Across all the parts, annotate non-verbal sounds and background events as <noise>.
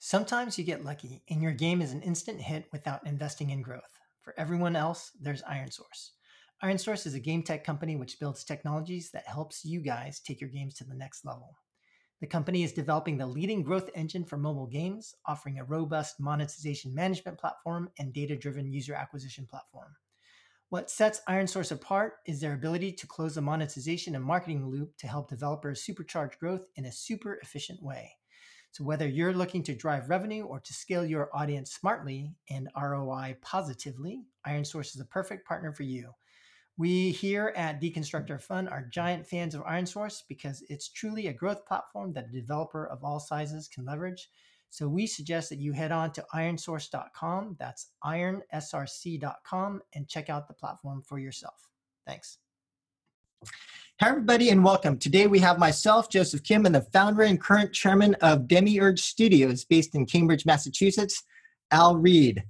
Sometimes you get lucky and your game is an instant hit without investing in growth. For everyone else, there's ironSource. ironSource is a game tech company which builds technologies that helps you guys take your games to the next level. The company is developing the leading growth engine for mobile games, offering a robust monetization management platform and data driven user acquisition platform. What sets ironSource apart is their ability to close the monetization and marketing loop to help developers supercharge growth in a super efficient way. So, whether you're looking to drive revenue or to scale your audience smartly and ROI positively, ironSource is a perfect partner for you. We here at Deconstructor Fund are giant fans of ironSource because it's truly a growth platform that a developer of all sizes can leverage. So we suggest that you head on to ironsource.com, that's ironsrc.com, and check out the platform for yourself. Thanks. Hi, everybody, and welcome. Today we have myself, Joseph Kim, and the founder and current chairman of Demiurge Studios based in Cambridge, Massachusetts, Al Reed.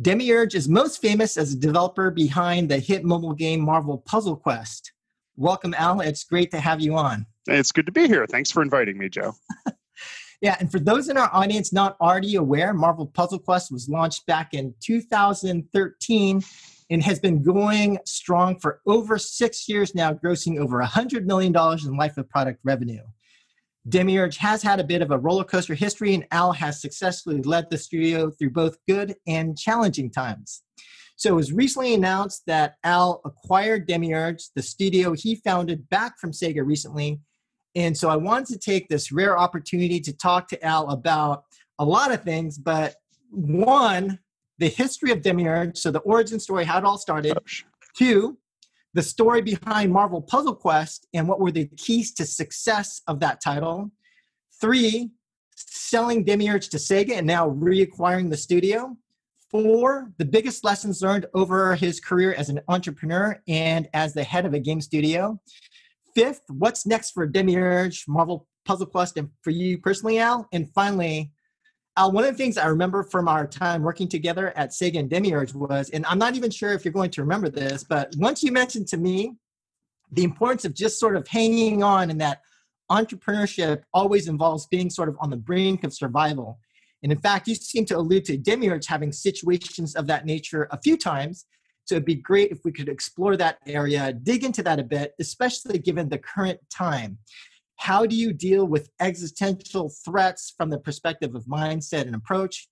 Demiurge is most famous as a developer behind the hit mobile game Marvel Puzzle Quest. Welcome, Al. It's great to have you on. It's good to be here. Thanks for inviting me, Joe. <laughs> yeah, and for those in our audience not already aware, Marvel Puzzle Quest was launched back in 2013 and has been going strong for over six years now, grossing over $100 million in life of product revenue. Demiurge has had a bit of a roller coaster history, and Al has successfully led the studio through both good and challenging times. So it was recently announced that Al acquired Demiurge, the studio he founded back from Sega recently. And so I wanted to take this rare opportunity to talk to Al about a lot of things, but one, the history of Demiurge, so the origin story, how it all started. Oh, Two, the story behind Marvel Puzzle Quest and what were the keys to success of that title. Three, selling Demiurge to Sega and now reacquiring the studio. Four, the biggest lessons learned over his career as an entrepreneur and as the head of a game studio. Fifth, what's next for Demiurge, Marvel Puzzle Quest, and for you personally, Al? And finally, Al, one of the things I remember from our time working together at Sega and Demiurge was, and I'm not even sure if you're going to remember this, but once you mentioned to me the importance of just sort of hanging on and that entrepreneurship always involves being sort of on the brink of survival. And in fact, you seem to allude to Demiurge having situations of that nature a few times. So it'd be great if we could explore that area, dig into that a bit, especially given the current time how do you deal with existential threats from the perspective of mindset and approach?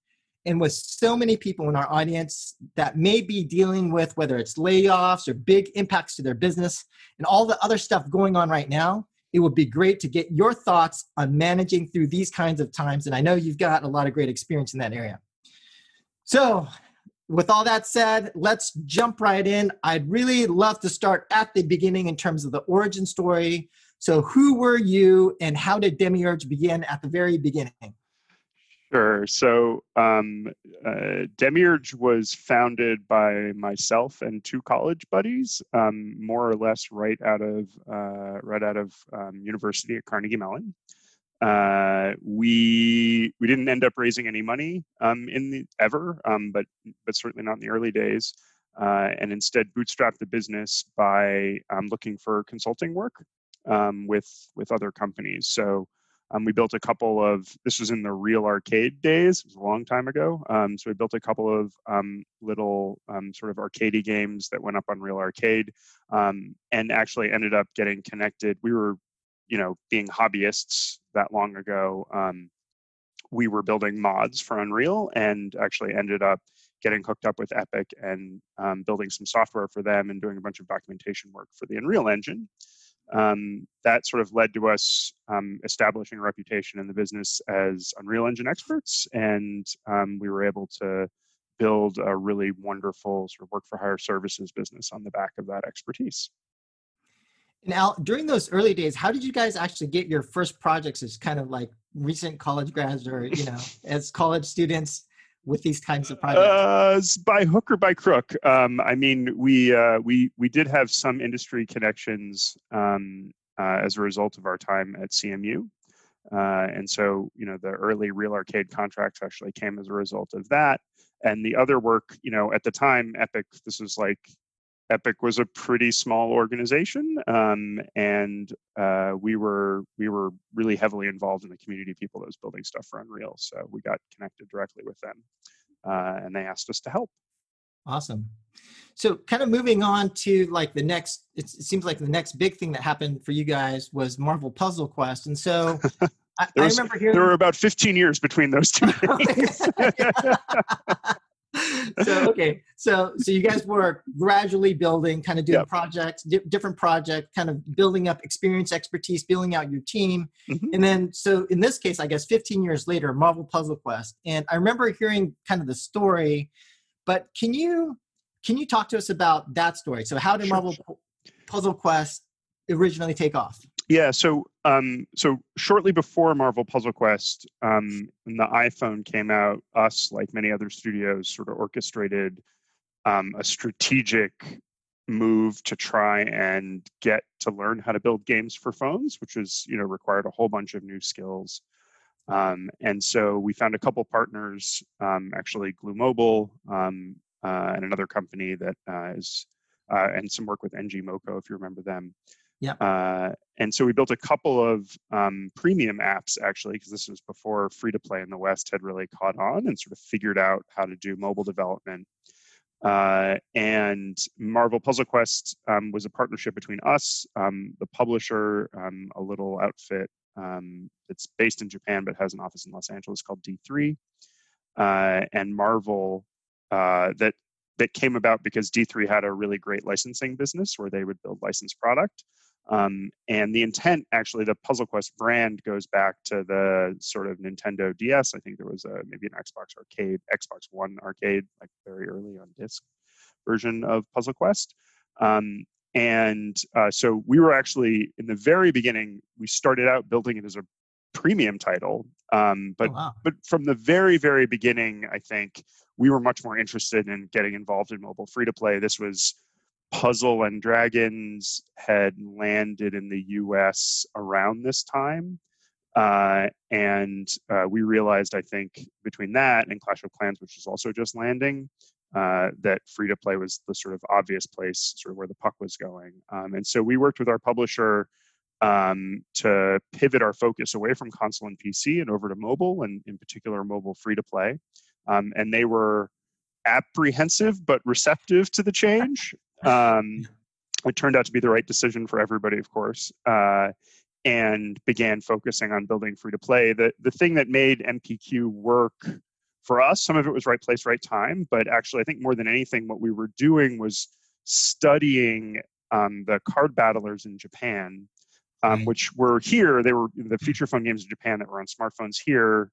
And with so many people in our audience that may be dealing with whether it's layoffs or big impacts to their business and all the other stuff going on right now it would be great to get your thoughts on managing through these kinds of times. And i know you've got a lot of great experience in that area. So with all that said let's jump right in. I'd really love to start at the beginning in terms of the origin story so, who were you and how did Demiurge begin at the very beginning? Sure. So, um, uh, Demiurge was founded by myself and two college buddies, um, more or less right out of uh, right out of um, university at Carnegie Mellon. Uh, we we didn't end up raising any money um, in the ever, um, but but certainly not in the early days. Uh, and instead bootstrapped the business by um, looking for consulting work um, with with other companies. So um, we built a couple of. This was in the real arcade days. It was a long time ago. Um, so we built a couple of um, little um, sort of arcadey games that went up on Real Arcade, um, and actually ended up getting connected. We were, you know, being hobbyists that long ago. we were building mods for Unreal, and actually ended up getting hooked up with Epic and building some software for them and doing a bunch of documentation work for the Unreal Engine um, that sort of led to us um, establishing a reputation in the business as Unreal Engine experts, and um, we were able to build a really wonderful sort of work for hire services business on the back of that expertise. Now, during those early days, how did you guys actually get your first projects as kind of like recent college grads or you know <laughs> as college students? With these kinds of projects? Uh, by hook or by crook. Um, I mean, we uh, we we did have some industry connections um, uh, as a result of our time at CMU, uh, and so you know the early real arcade contracts actually came as a result of that. And the other work, you know, at the time, Epic. This was like Epic was a pretty small organization, um, and uh, we were we were really heavily involved in the community of people that was building stuff for Unreal. So we got connected directly with them, uh, and they asked us to help. Awesome. So, kind of moving on to like the next, it seems like the next big thing that happened for you guys was Marvel Puzzle Quest, and so <laughs> I, I remember hearing there were about 15 years between those two. <laughs> <laughs> <laughs> so okay so so you guys were gradually building kind of doing yep. projects di- different projects kind of building up experience expertise building out your team mm-hmm. and then so in this case i guess 15 years later marvel puzzle quest and i remember hearing kind of the story but can you can you talk to us about that story so how did sure, marvel sure. puzzle quest originally take off yeah, so um, so shortly before Marvel Puzzle Quest, um, when the iPhone came out, us like many other studios sort of orchestrated um, a strategic move to try and get to learn how to build games for phones, which was you know required a whole bunch of new skills. Um, and so we found a couple partners, um, actually Glu Mobile um, uh, and another company that uh, is, uh, and some work with ngmoco, if you remember them. Yeah. Uh, and so we built a couple of um, premium apps actually, because this was before free to play in the West had really caught on and sort of figured out how to do mobile development. Uh, and Marvel Puzzle Quest um, was a partnership between us, um, the publisher, um, a little outfit um, that's based in Japan but has an office in Los Angeles called D3, uh, and Marvel uh, that that came about because D3 had a really great licensing business where they would build licensed product. Um, and the intent, actually, the Puzzle Quest brand goes back to the sort of Nintendo DS. I think there was a maybe an Xbox Arcade, Xbox One Arcade, like very early on disc version of Puzzle Quest. Um, and uh, so we were actually in the very beginning. We started out building it as a premium title, um, but oh, wow. but from the very very beginning, I think we were much more interested in getting involved in mobile free to play. This was Puzzle and Dragons had landed in the US around this time. Uh, and uh, we realized, I think, between that and Clash of Clans, which was also just landing, uh, that free to play was the sort of obvious place, sort of where the puck was going. Um, and so we worked with our publisher um, to pivot our focus away from console and PC and over to mobile, and in particular, mobile free to play. Um, and they were apprehensive but receptive to the change. Um, it turned out to be the right decision for everybody, of course, uh, and began focusing on building free to play. The, the thing that made MPQ work for us, some of it was right place, right time, but actually, I think more than anything, what we were doing was studying um, the card battlers in Japan, um, which were here. They were the feature phone games in Japan that were on smartphones here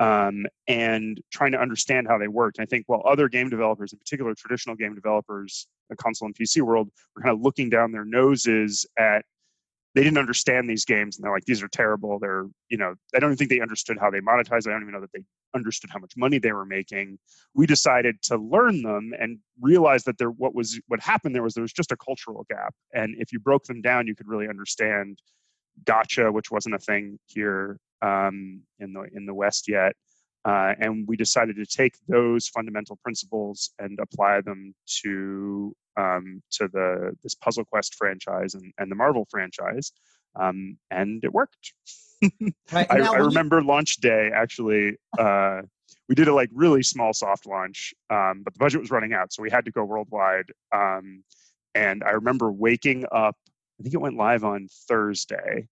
um, and trying to understand how they worked. And I think while other game developers, in particular traditional game developers, the console and PC world, were kind of looking down their noses at they didn't understand these games and they're like these are terrible. They're you know i don't even think they understood how they monetize i don't even know that they understood how much money they were making. We decided to learn them and realize that there what was what happened there was there was just a cultural gap and if you broke them down you could really understand gacha which wasn't a thing here um, in the in the West yet. Uh, and we decided to take those fundamental principles and apply them to um, to the this Puzzle Quest franchise and, and the Marvel franchise, um, and it worked. <laughs> right, I, I, remember you... launch day actually. <laughs> Uh, we did a like really small soft launch, um, but the budget was running out, so we had to go worldwide. Um, and I remember waking up. I think it went live on Thursday,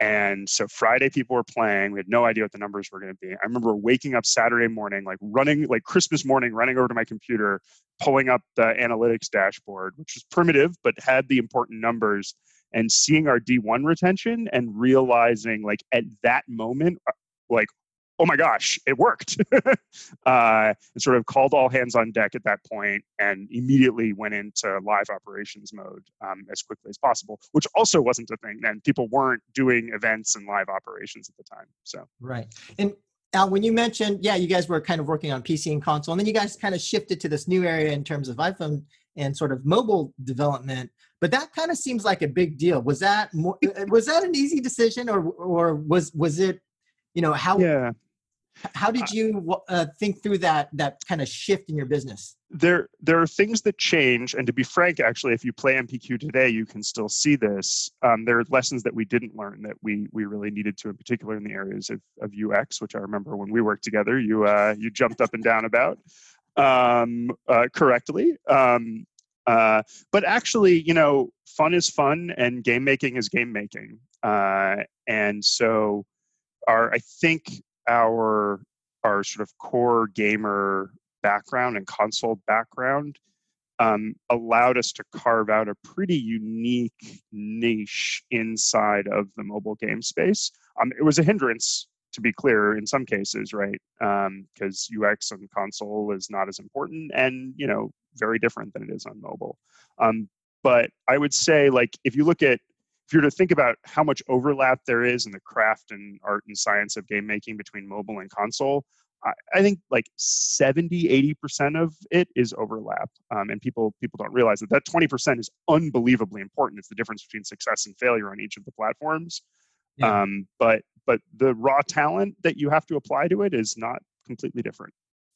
and so Friday, people were playing. We had no idea what the numbers were going to be. I remember waking up Saturday morning, like running, like Christmas morning, running over to my computer, pulling up the analytics dashboard, which was primitive, but had the important numbers, and seeing our D1 retention and realizing, like, at that moment, uh, like, oh my gosh, it worked. <laughs> uh, and sort of called all hands on deck at that point and immediately went into live operations mode um, as quickly as possible, which also wasn't a thing then. People weren't doing events and live operations at the time. So, right. And Al, when you mentioned, yeah, you guys were kind of working on PC and console, and then you guys kind of shifted to this new area in terms of iPhone and sort of mobile development. But that kind of seems like a big deal. Was that more, was that an easy decision, or or was was it, you know, how? Yeah How did you uh, think through that that kind of shift in your business? There, there are things that change, and to be frank, actually, if you play MPQ today, you can still see this. Um, there are lessons that we didn't learn that we we really needed to, in particular in the areas of, of UX, which I remember when we worked together, you uh, you jumped up and down about um, uh, correctly. Um, uh, but actually, you know, fun is fun, and game making is game making, uh, and so our I think our our sort of core gamer background and console background um, allowed us to carve out a pretty unique niche inside of the mobile game space. Um, it was a hindrance, to be clear, in some cases, right? Because um, UX on console is not as important, and you know, very different than it is on mobile. Um, but I would say, like, if you look at if you're to think about how much overlap there is in the craft and art and science of game making between mobile and console, I, I think like 70, 80% of it is overlap. Um, and people people don't realize that that 20% is unbelievably important. It's the difference between success and failure on each of the platforms. Yeah. Um, but but the raw talent that you have to apply to it is not completely different.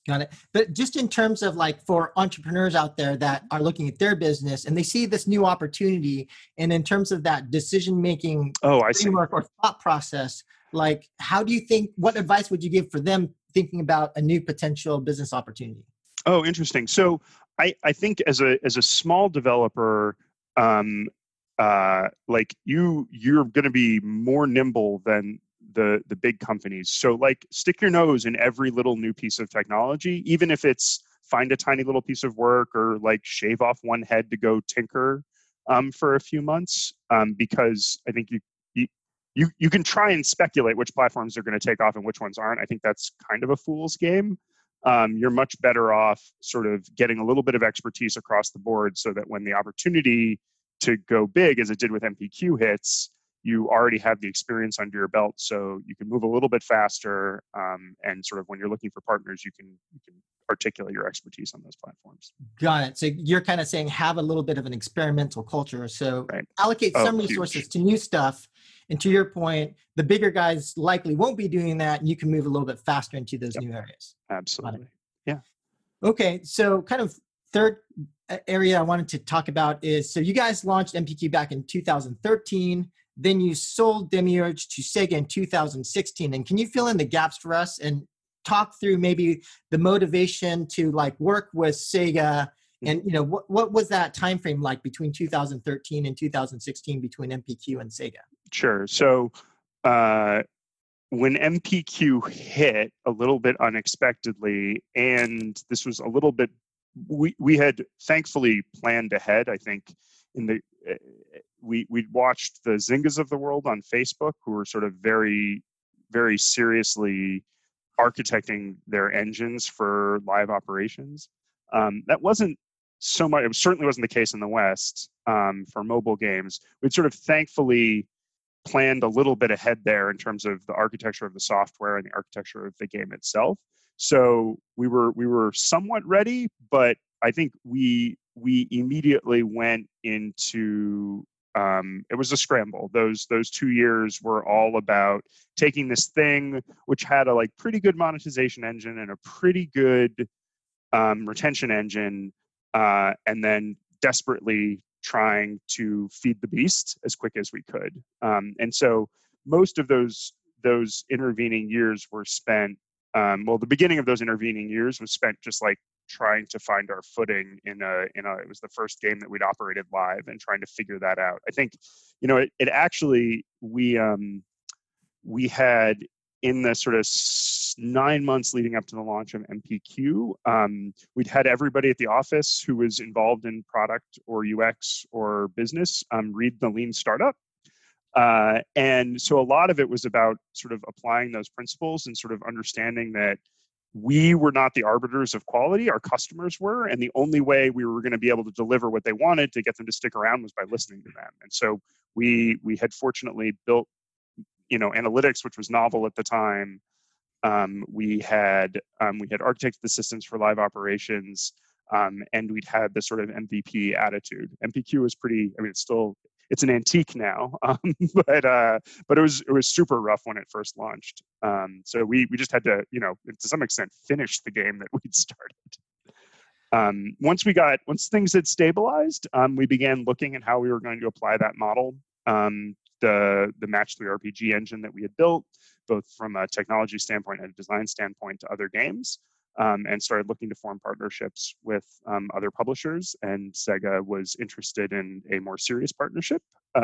Got it. But just in terms of like for entrepreneurs out there that are looking at their business and they see this new opportunity, and in terms of that decision making oh, I framework see. or thought process, like how do you think? What advice would you give for them thinking about a new potential business opportunity? Oh, interesting. So I I think as a as a small developer, um, uh, like you you're going to be more nimble than the the big companies. So like stick your nose in every little new piece of technology, even if it's find a tiny little piece of work or like shave off one head to go tinker um, for a few months, um, because I think you. You, you can try and speculate which platforms are going to take off and which ones aren't. I think that's kind of a fool's game. Um, you're much better off sort of getting a little bit of expertise across the board so that when the opportunity to go big, as it did with MPQ, hits, you already have the experience under your belt so you can move a little bit faster um, and sort of when you're looking for partners you can you can articulate your expertise on those platforms. Got it. So you're kind of saying have a little bit of an experimental culture. So right. allocate oh, some resources huge. to new stuff and to your point the bigger guys likely won't be doing that and you can move a little bit faster into those yep. new areas. Absolutely. Yeah. Okay so kind of third uh, area i wanted to talk about is so you guys launched mpq back in 2013 then you sold Demiurge to Sega in 2016. And can you fill in the gaps for us and talk through maybe the motivation to like work with Sega and you know what, what was that time frame like between 2013 and 2016 between MPQ and Sega? Sure. So uh, when MPQ hit a little bit unexpectedly, and this was a little bit, we we had thankfully planned ahead. I think in the we we watched the Zyngas of the world on Facebook, who were sort of very very seriously architecting their engines for live operations. Um, that wasn't so much. It certainly wasn't the case in the West um, for mobile games. We'd sort of thankfully planned a little bit ahead there in terms of the architecture of the software and the architecture of the game itself. So we were we were somewhat ready, but I think we we immediately went into um, it was a scramble. Those those two years were all about taking this thing which had a like pretty good monetization engine and a pretty good um, retention engine, uh, and then desperately trying to feed the beast as quick as we could. Um, and so most of those those intervening years were spent. Um, well, the beginning of those intervening years was spent just like trying to find our footing in a in a it was the first game that we'd operated live and trying to figure that out. I think you know it, it actually we um we had in the sort of nine months leading up to the launch of mpq um, we'd had everybody at the office who was involved in product or ux or business um, read the lean startup. Uh, and so a lot of it was about sort of applying those principles and sort of understanding that we were not the arbiters of quality our customers were and the only way we were going to be able to deliver what they wanted to get them to stick around was by listening to them. And so we we had fortunately built you know analytics which was novel at the time. Um, we had um, we had architected the systems for live operations um, and we'd had this sort of mvp attitude. Mpq was pretty i mean it's still it's an antique now, <laughs> um, but uh, but it was it was super rough when it first launched. Um, so we we just had to you know to some extent finish the game that <laughs> we'd started. Um, once we got once things had stabilized, um, we began looking at how we were going to apply that model. Um, the the Match Three RPG engine that we had built, both from a technology standpoint and a design standpoint, to other games, um, and started looking to form partnerships with um, other publishers. And Sega was interested in a more serious partnership, uh,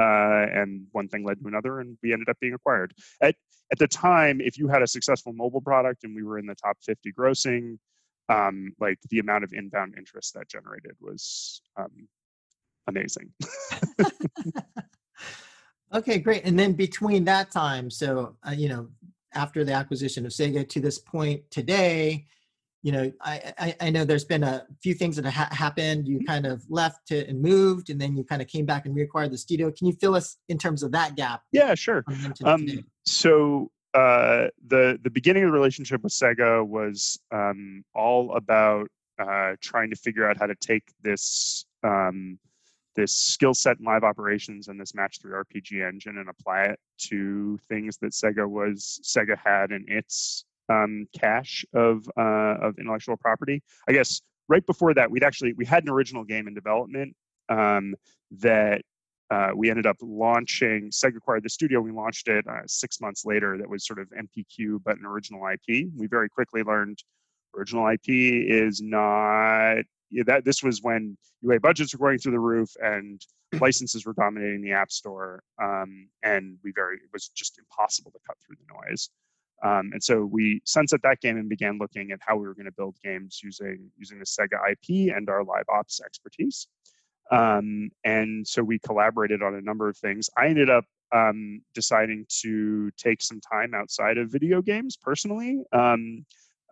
and one thing led to another, and we ended up being acquired. At at the time, if you had a successful mobile product and we were in the top 50 grossing, um, like the amount of inbound interest that generated was um, amazing. <laughs> okay, great. And then between that time, so uh, you know, after the acquisition of Sega to this point today, you know, I, I, I know there's been a few things that ha- happened. You mm-hmm. kind of left to, and moved, and then you kind of came back and reacquired the studio. Can you fill us in terms of that gap? Yeah, sure. Um, so uh, the the beginning of the relationship with Sega was um, all about uh, trying to figure out how to take this um, this skill set in live operations and this match three RPG engine and apply it to things that Sega was Sega had in its um, cache of uh, of intellectual property. I guess right before that, we'd actually we had an original game in development um, that uh, we ended up launching Sega acquired the studio. We launched it uh, six months later. That was sort of MPQ, but an original IP. We very quickly learned original IP is not yeah, that. This was when UA budgets were going through the roof and <clears throat> licenses were dominating the app store, um, and we very it was just impossible to cut through the noise. Um, and so we sunset that game and began looking at how we were going to build games using using the Sega IP and our live ops expertise. Um, and so we collaborated on a number of things. I ended up um, deciding to take some time outside of video games personally. Um,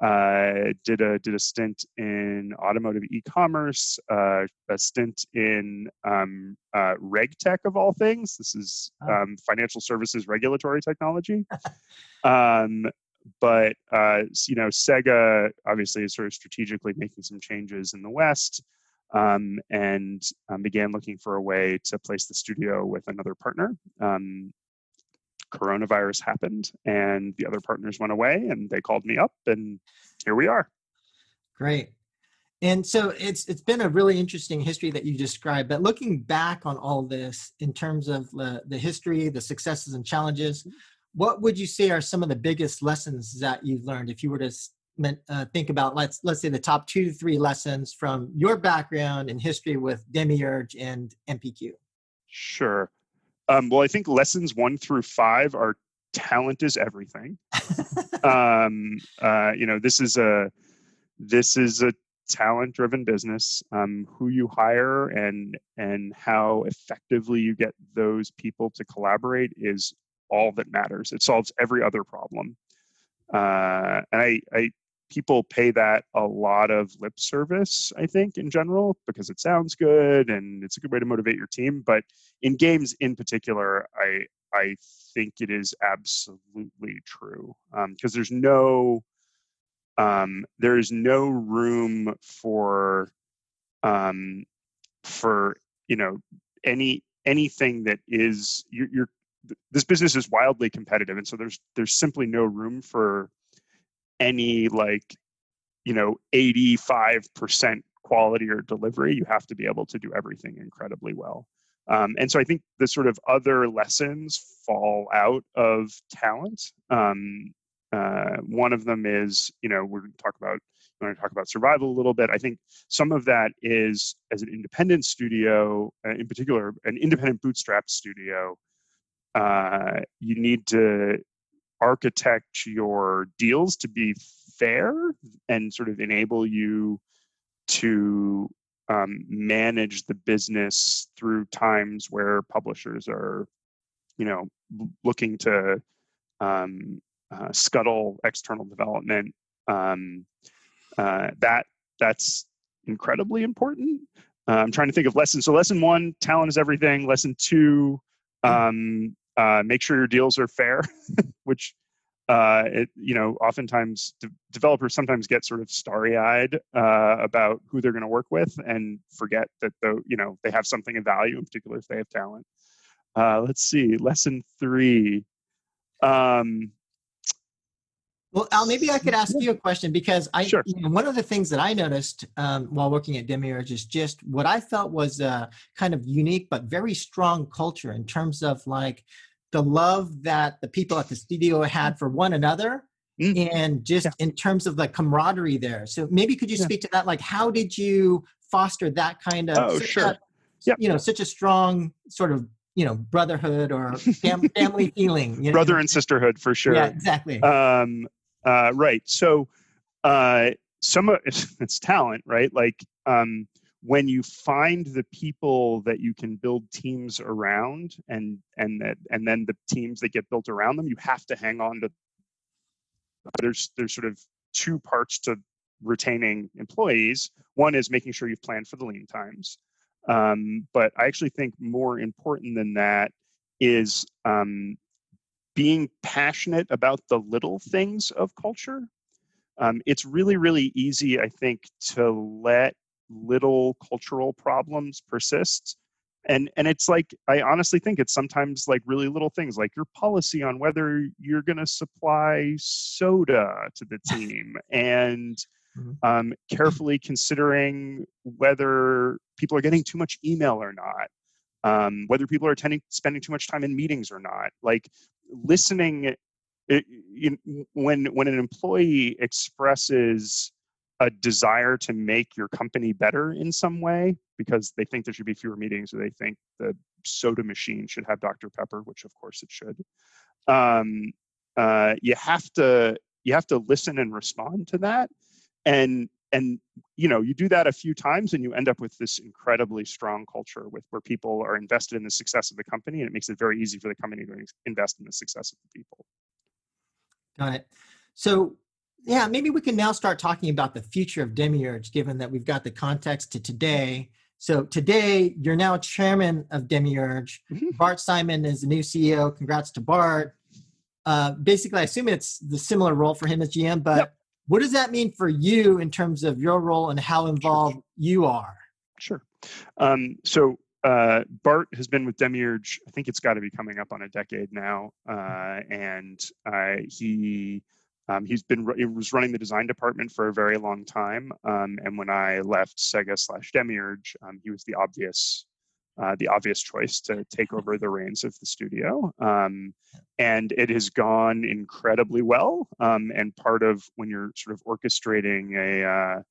uh, did a did a stint in automotive e-commerce, uh, a stint in um, uh, RegTech of all things. This is um, financial services regulatory technology. <laughs> um, but uh, you know, Sega obviously is sort of strategically making some changes in the West um, and um, began looking for a way to place the studio with another partner. Um, coronavirus happened, and the other partners went away, and they called me up, and here we are. Great. And so it's it's been a really interesting history that you described. But looking back on all this in terms of the, the history, the successes and challenges, mm-hmm. what would you say are some of the biggest lessons that you've learned if you were to uh, think about let's let's say the top two to three lessons from your background in history with Demiurge and MPQ. Sure. Um, well, I think lessons one through five are talent is everything. um, uh, you know, this is a this is a talent driven business. Um, who you hire and and how effectively you get those people to collaborate is all that matters. It solves every other problem. Uh, and I, I people pay that a lot of lip service i think in general because it sounds good and it's a good way to motivate your team but in games in particular i i think it is absolutely true because um, there's no um, there is no room for um, for you know any anything that is you're, you're this business is wildly competitive and so there's there's simply no room for any like you know 85% quality or delivery you have to be able to do everything incredibly well. Um, and so i think the sort of other lessons fall out of talent. Um, uh, one of them is you know we're going to talk about we're going to talk about survival a little bit. I think some of that is as an independent studio uh, in particular an independent bootstrap studio uh, you need to architect your deals to be fair and sort of enable you to um, manage the business through times where publishers are, you know, looking to um, uh, scuttle external development. Um, uh, that that's incredibly important. Uh, I'm trying to think of lessons. So lesson one, talent is everything. Lesson two, hmm. um, uh, make sure your deals are fair, <laughs> which uh, it, you know, oftentimes de- developers sometimes get sort of starry-eyed uh, about who they're going to work with and forget that the you know they have something of value, in particular if they have talent. Uh, let's see, lesson three. Um, well, Al, maybe I could ask you a question because I, Sure. you know, one of the things that I noticed um, while working at Demiurge is just what I felt was a kind of unique but very strong culture in terms of like the love that the people at the studio had for one another Mm. and just Yeah. in terms of the camaraderie there. So maybe could you Yeah. speak to that? Like, how did you foster that kind of, Oh, sure. a- Yeah. you know, such a strong sort of, you know, brotherhood or fam- <laughs> family feeling? You know? brother and sisterhood for sure. Yeah, exactly. um, uh, right. So uh, some of it's, <laughs> it's talent, right? Like um, when you find the people that you can build teams around, and and that and then the teams that get built around them, you have to hang on to. There's there's sort of two parts to retaining employees. One is making sure you've planned for the lean times, um, but I actually think more important than that is um, being passionate about the little things of culture. Um, it's really, really easy, I think, to let little cultural problems persist. And, and it's like, I honestly think it's sometimes like really little things like your policy on whether you're going to supply soda to the <laughs> team and Mhm. um, carefully considering whether people are getting too much email or not, um, whether people are attending, spending too much time in meetings or not. Like listening it, you, when when an employee expresses a desire to make your company better in some way because they think there should be fewer meetings or they think the soda machine should have Dr. Pepper, which of course it should. Um, uh, you have to you have to listen and respond to that, and and you know you do that a few times and you end up with this incredibly strong culture with where people are invested in the success of the company and it makes it very easy for the company to invest in the success of the people. Got it. So, yeah, maybe we can now start talking about the future of Demiurge, given that we've got the context to today. So, today, you're now chairman of Demiurge. Mhm. Bart Simon is the new CEO. Congrats to Bart. Uh, basically, I assume it's the similar role for him as GM, but Yep. What does that mean for you in terms of your role and how involved you are? Sure. Um, so uh, Bart has been with Demiurge. I think it's got to be coming up on a decade now, uh, and uh, he um, he's been he was running the design department for a very long time. Um, and when I left Sega slash Demiurge, um, he was the obvious uh, the obvious choice to take over the reins of the studio. Um, and it has gone incredibly well. Um, and part of when you're sort of orchestrating a uh,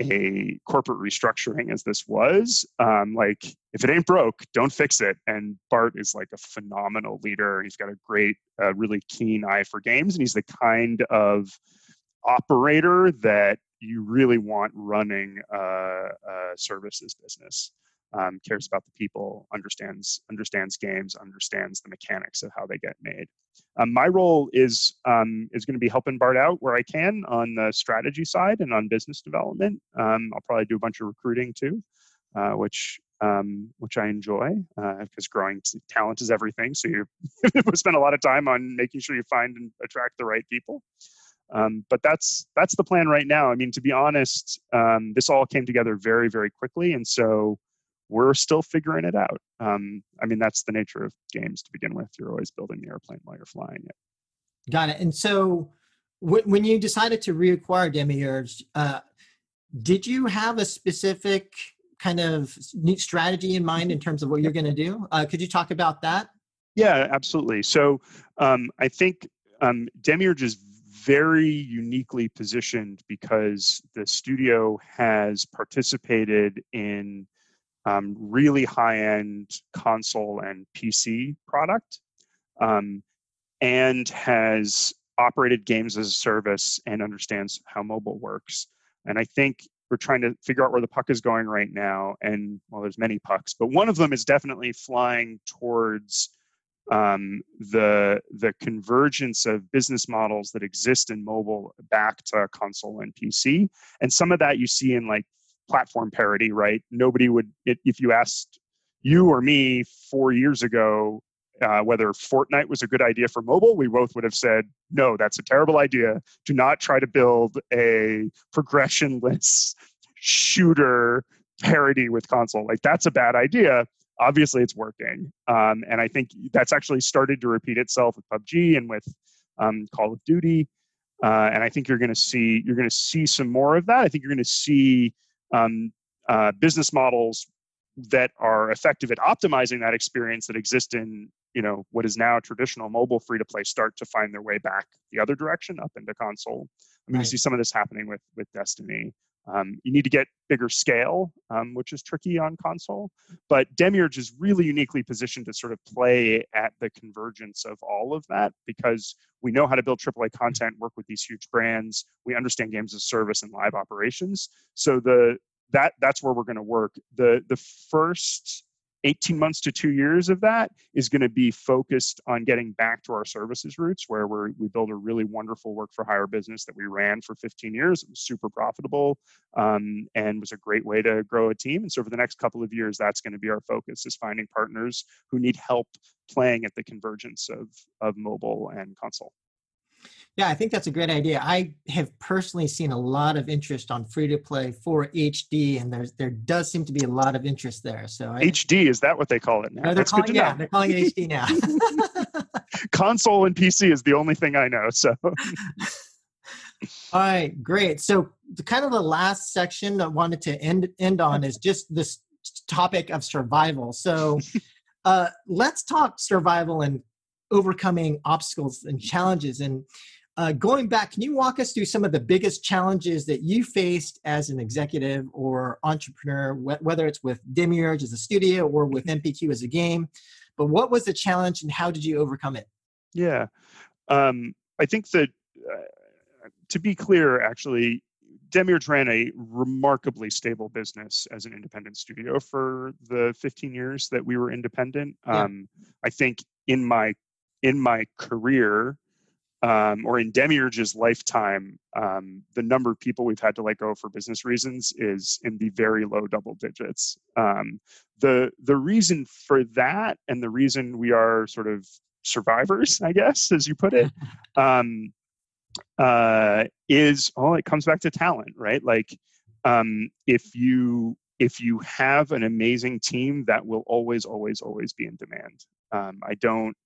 a corporate restructuring as this was um, like if it ain't broke don't fix it and bart is like a phenomenal leader he's got a great uh, really keen eye for games and he's the kind of operator that you really want running a, a services business um, cares about the people understands understands games understands the mechanics of how they get made um, my role is um, is going to be helping Bart out where I can on the strategy side and on business development. Um, I'll probably do a bunch of recruiting too, uh, which um, which I enjoy because growing t- talent is everything. So <laughs> you spend a lot of time on making sure you find and attract the right people. Um, but that's that's the plan right now. I mean, to be honest, um, this all came together very very quickly, and so we're still figuring it out. Um, I mean, that's the nature of games to begin with. You're always building the airplane while you're flying it. Got it. And so, w- when you decided to reacquire Demiurge, uh, did you have a specific kind of neat strategy in mind in terms of what you're going to do? Uh, could you talk about that? Yeah, absolutely. So um, I think um, Demiurge is very uniquely positioned because the studio has participated in um, really high-end console and PC product, um, and has operated games as a service and understands how mobile works. And I think we're trying to figure out where the puck is going right now. And well, there's many pucks, but one of them is definitely flying towards um, the the convergence of business models that exist in mobile back to console and PC. And some of that you see in like platform parity, right? Nobody would if you asked you or me four years ago uh, whether Fortnite was a good idea for mobile, we both would have said, no, that's a terrible idea. Do not try to build a progressionless shooter parity with console. Like, that's a bad idea. obviously it's working. Um, and I think that's actually started to repeat itself with PUBG and with um, Call of Duty. Uh, and I think you're going to see you're going to see some more of that. I think you're going to see um, uh, business models that are effective at optimizing that experience that exist in you know what is now traditional mobile free to play start to find their way back the other direction up into console. I mean, right. you see some of this happening with with Destiny. Um, you need to get bigger scale, um, which is tricky on console. But Demiurge is really uniquely positioned to sort of play at the convergence of all of that because we know how to build AAA content, work with these huge brands. We understand games as service and live operations. So the that that's where we're going to work. The the first 18 months to two years of that is going to be focused on getting back to our services roots where we we build a really wonderful work for hire business that we ran for 15 years. It was super profitable um, and was a great way to grow a team. And so for the next couple of years that's going to be our focus is finding partners who need help playing at the convergence of of mobile and console yeah, I think that's a great idea. I have personally seen a lot of interest on free to play for HD, and there's there does seem to be a lot of interest there. So I, HD is that what they call it now? No, they're That's calling yeah, know. they're calling it HD now. <laughs> <laughs> Console and PC is the only thing I know. So. All right, great. So the kind of the last section I wanted to end end on is just this topic of survival. So uh, let's talk survival and overcoming obstacles and challenges. And uh, going back, can you walk us through some of the biggest challenges that you faced as an executive or entrepreneur, wh- whether it's with Demiurge as a studio or with MPQ as a game? But what was the challenge and how did you overcome it? Yeah, um, I think that uh, to be clear, actually, Demiurge ran a remarkably stable business as an independent studio for the 15 years that we were independent. Yeah. Um, I think in my in my career, um, or in Demiurge's lifetime, um, the number of people we've had to let go for business reasons is in the very low double digits. Um, the the reason for that, and the reason we are sort of survivors, I guess, as you put it, <laughs> um, uh, is oh, it comes back to talent, right? Like, um, if you if you have an amazing team, that will always, always, always be in demand. Um, I don't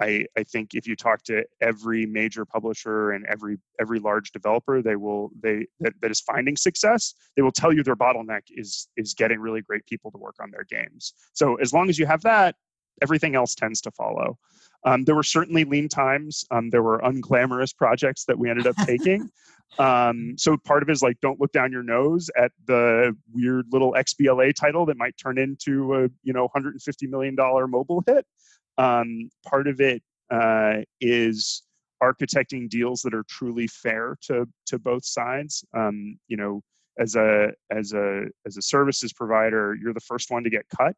I, I think if you talk to every major publisher and every every large developer, they will they that, that is finding success, they will tell you their bottleneck is is getting really great people to work on their games. So as long as you have that, everything else tends to follow. Um, there were certainly lean times. Um, there were unglamorous projects that we ended up taking. <laughs> um, so part of it is like don't look down your nose at the weird little XBLA title that might turn into a you know 150 million dollar mobile hit. Um, part of it uh, is architecting deals that are truly fair to to both sides. Um, you know, as a as a as a services provider, you're the first one to get cut.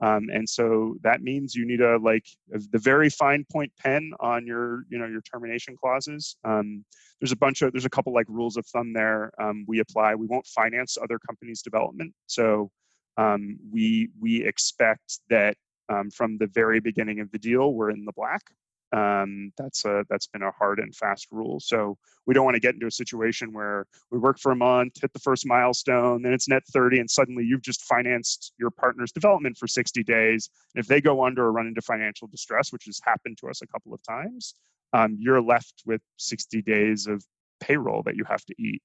Um, and so that means you need a like the very fine point pen on your you know your termination clauses um, there's a bunch of there's a couple like rules of thumb there um, we apply we won't finance other companies development so um, we we expect that um, from the very beginning of the deal, we're in the black. Um, that's a that's been a hard and fast rule. So we don't want to get into a situation where we work for a month, hit the first milestone, then it's net 30, and suddenly you've just financed your partner's development for 60 days. And if they go under or run into financial distress, which has happened to us a couple of times, um, you're left with 60 days of payroll that you have to eat,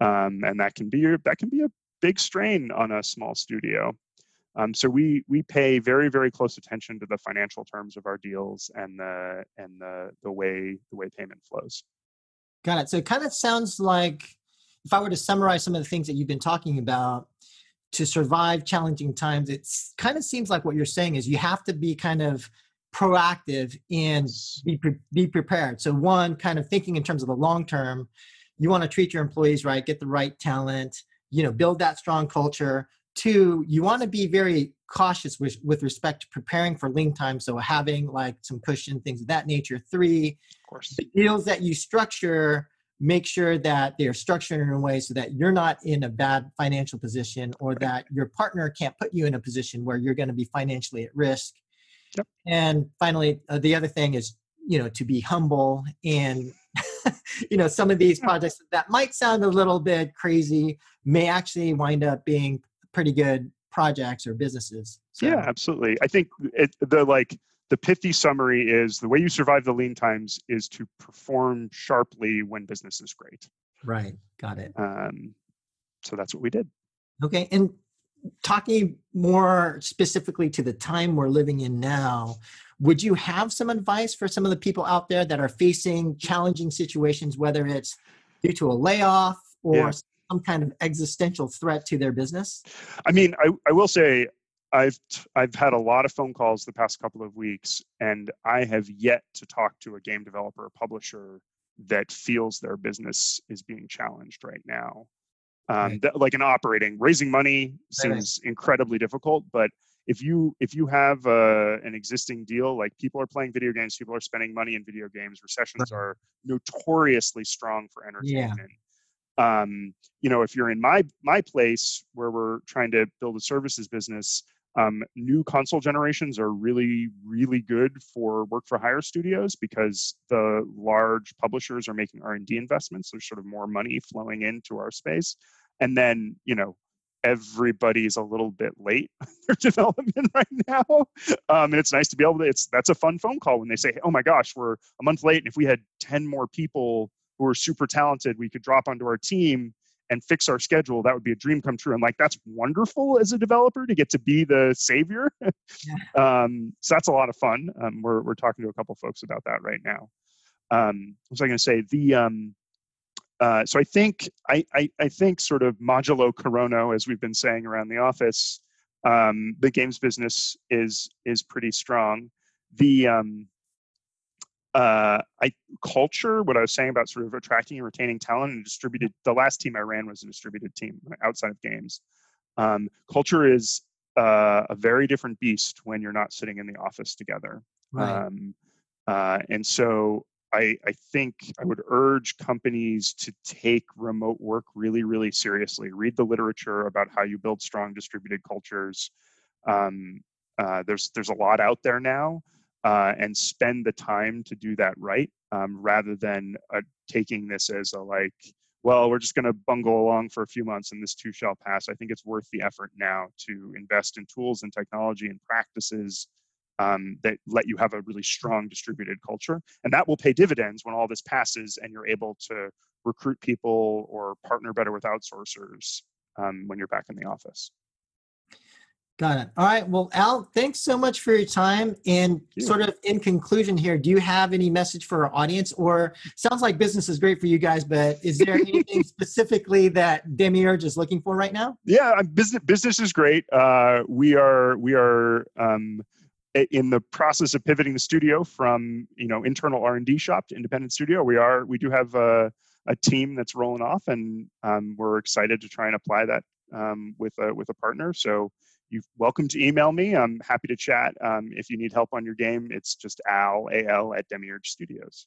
um, and that can be that can be a big strain on a small studio. Um, so we we pay very very close attention to the financial terms of our deals and the and the the way the way payment flows. Got it. So it kind of sounds like if I were to summarize some of the things that you've been talking about to survive challenging times, it kind of seems like what you're saying is you have to be kind of proactive and be pre- be prepared. So one, kind of thinking in terms of the long term, you want to treat your employees right, get the right talent, you know, build that strong culture Two, you want to be very cautious with, with respect to preparing for lean time. So having like some cushion, things of that nature. Three, of course, the deals that you structure, make sure that they are structured in a way so that you're not in a bad financial position or right. that your partner can't put you in a position where you're going to be financially at risk. Yep. And finally, uh, the other thing is, you know, to be humble and <laughs> you know some of these projects that might sound a little bit crazy may actually wind up being pretty good projects or businesses. So. Yeah, absolutely. I think it, the like the pithy summary is the way you survive the lean times is to perform sharply when business is great. Right. Got it. Um, so that's what we did. Okay. And talking more specifically to the time we're living in now, would you have some advice for some of the people out there that are facing challenging situations, whether it's due to a layoff or yeah. Some kind of existential threat to their business? I mean, I, I will say I've I've had a lot of phone calls the past couple of weeks, and I have yet to talk to a game developer or publisher that feels their business is being challenged right now. Um, right. that, like an operating, raising money seems right. incredibly difficult, but if you if you have uh, an existing deal, like people are playing video games, people are spending money in video games. Recessions right. are notoriously strong for entertainment. Yeah um, you know if you're in my my place where we're trying to build a services business um, new console generations are really, really good for work for hire studios because the large publishers are making R and D investments. There's sort of more money flowing into our space, and then you know everybody's a little bit late <laughs> for development <laughs> right now, um, and it's nice to be able to. It's that's a fun phone call when they say, "Oh my gosh, we're a month late, and if we had ten more people who are super talented, we could drop onto our team." and fix our schedule, that would be a dream come true. I'm like, that's wonderful as a developer to get to be the savior. yeah. <laughs> um, so that's a lot of fun. Um, we're, we're talking to a couple folks about that right now. Um, what was I going to say? The um, uh, so I think I, I, I think sort of modulo corona, as we've been saying around the office, um, the games business is is pretty strong. The um, uh, I culture, what I was saying about sort of attracting and retaining talent and distributed. The last team I ran was a distributed team outside of games. Um, culture is uh, a very different beast when you're not sitting in the office together. Right. Um, uh, and so I, I think I would urge companies to take remote work really, really seriously. Read the literature about how you build strong distributed cultures. Um, uh, there's there's a lot out there now uh, and spend the time to do that right um, rather than uh, taking this as a like well we're just going to bungle along for a few months and this too shall pass. I think it's worth the effort now to invest in tools and technology and practices um, that let you have a really strong distributed culture and that will pay dividends when all this passes and you're able to recruit people or partner better with outsourcers um, when you're back in the office Got it. All right. Well, Al, thanks so much for your time. And sort of in conclusion here, do you have any message for our audience? Or sounds like business is great for you guys, but is there <laughs> anything specifically that Demiurge is looking for right now? Yeah, business business is great. Uh, we are we are um, in the process of pivoting the studio from you know internal R and D shop to independent studio. We are we do have a, a team that's rolling off, and um, we're excited to try and apply that um, with a with a partner. So you're welcome to email me. I'm happy to chat. Um, if you need help on your game, it's just Al, A-L, at Demiurge Studios.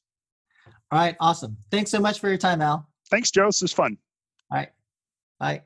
All right, awesome. Thanks so much for your time, Al. Thanks, Joe. This is fun. All right. Bye.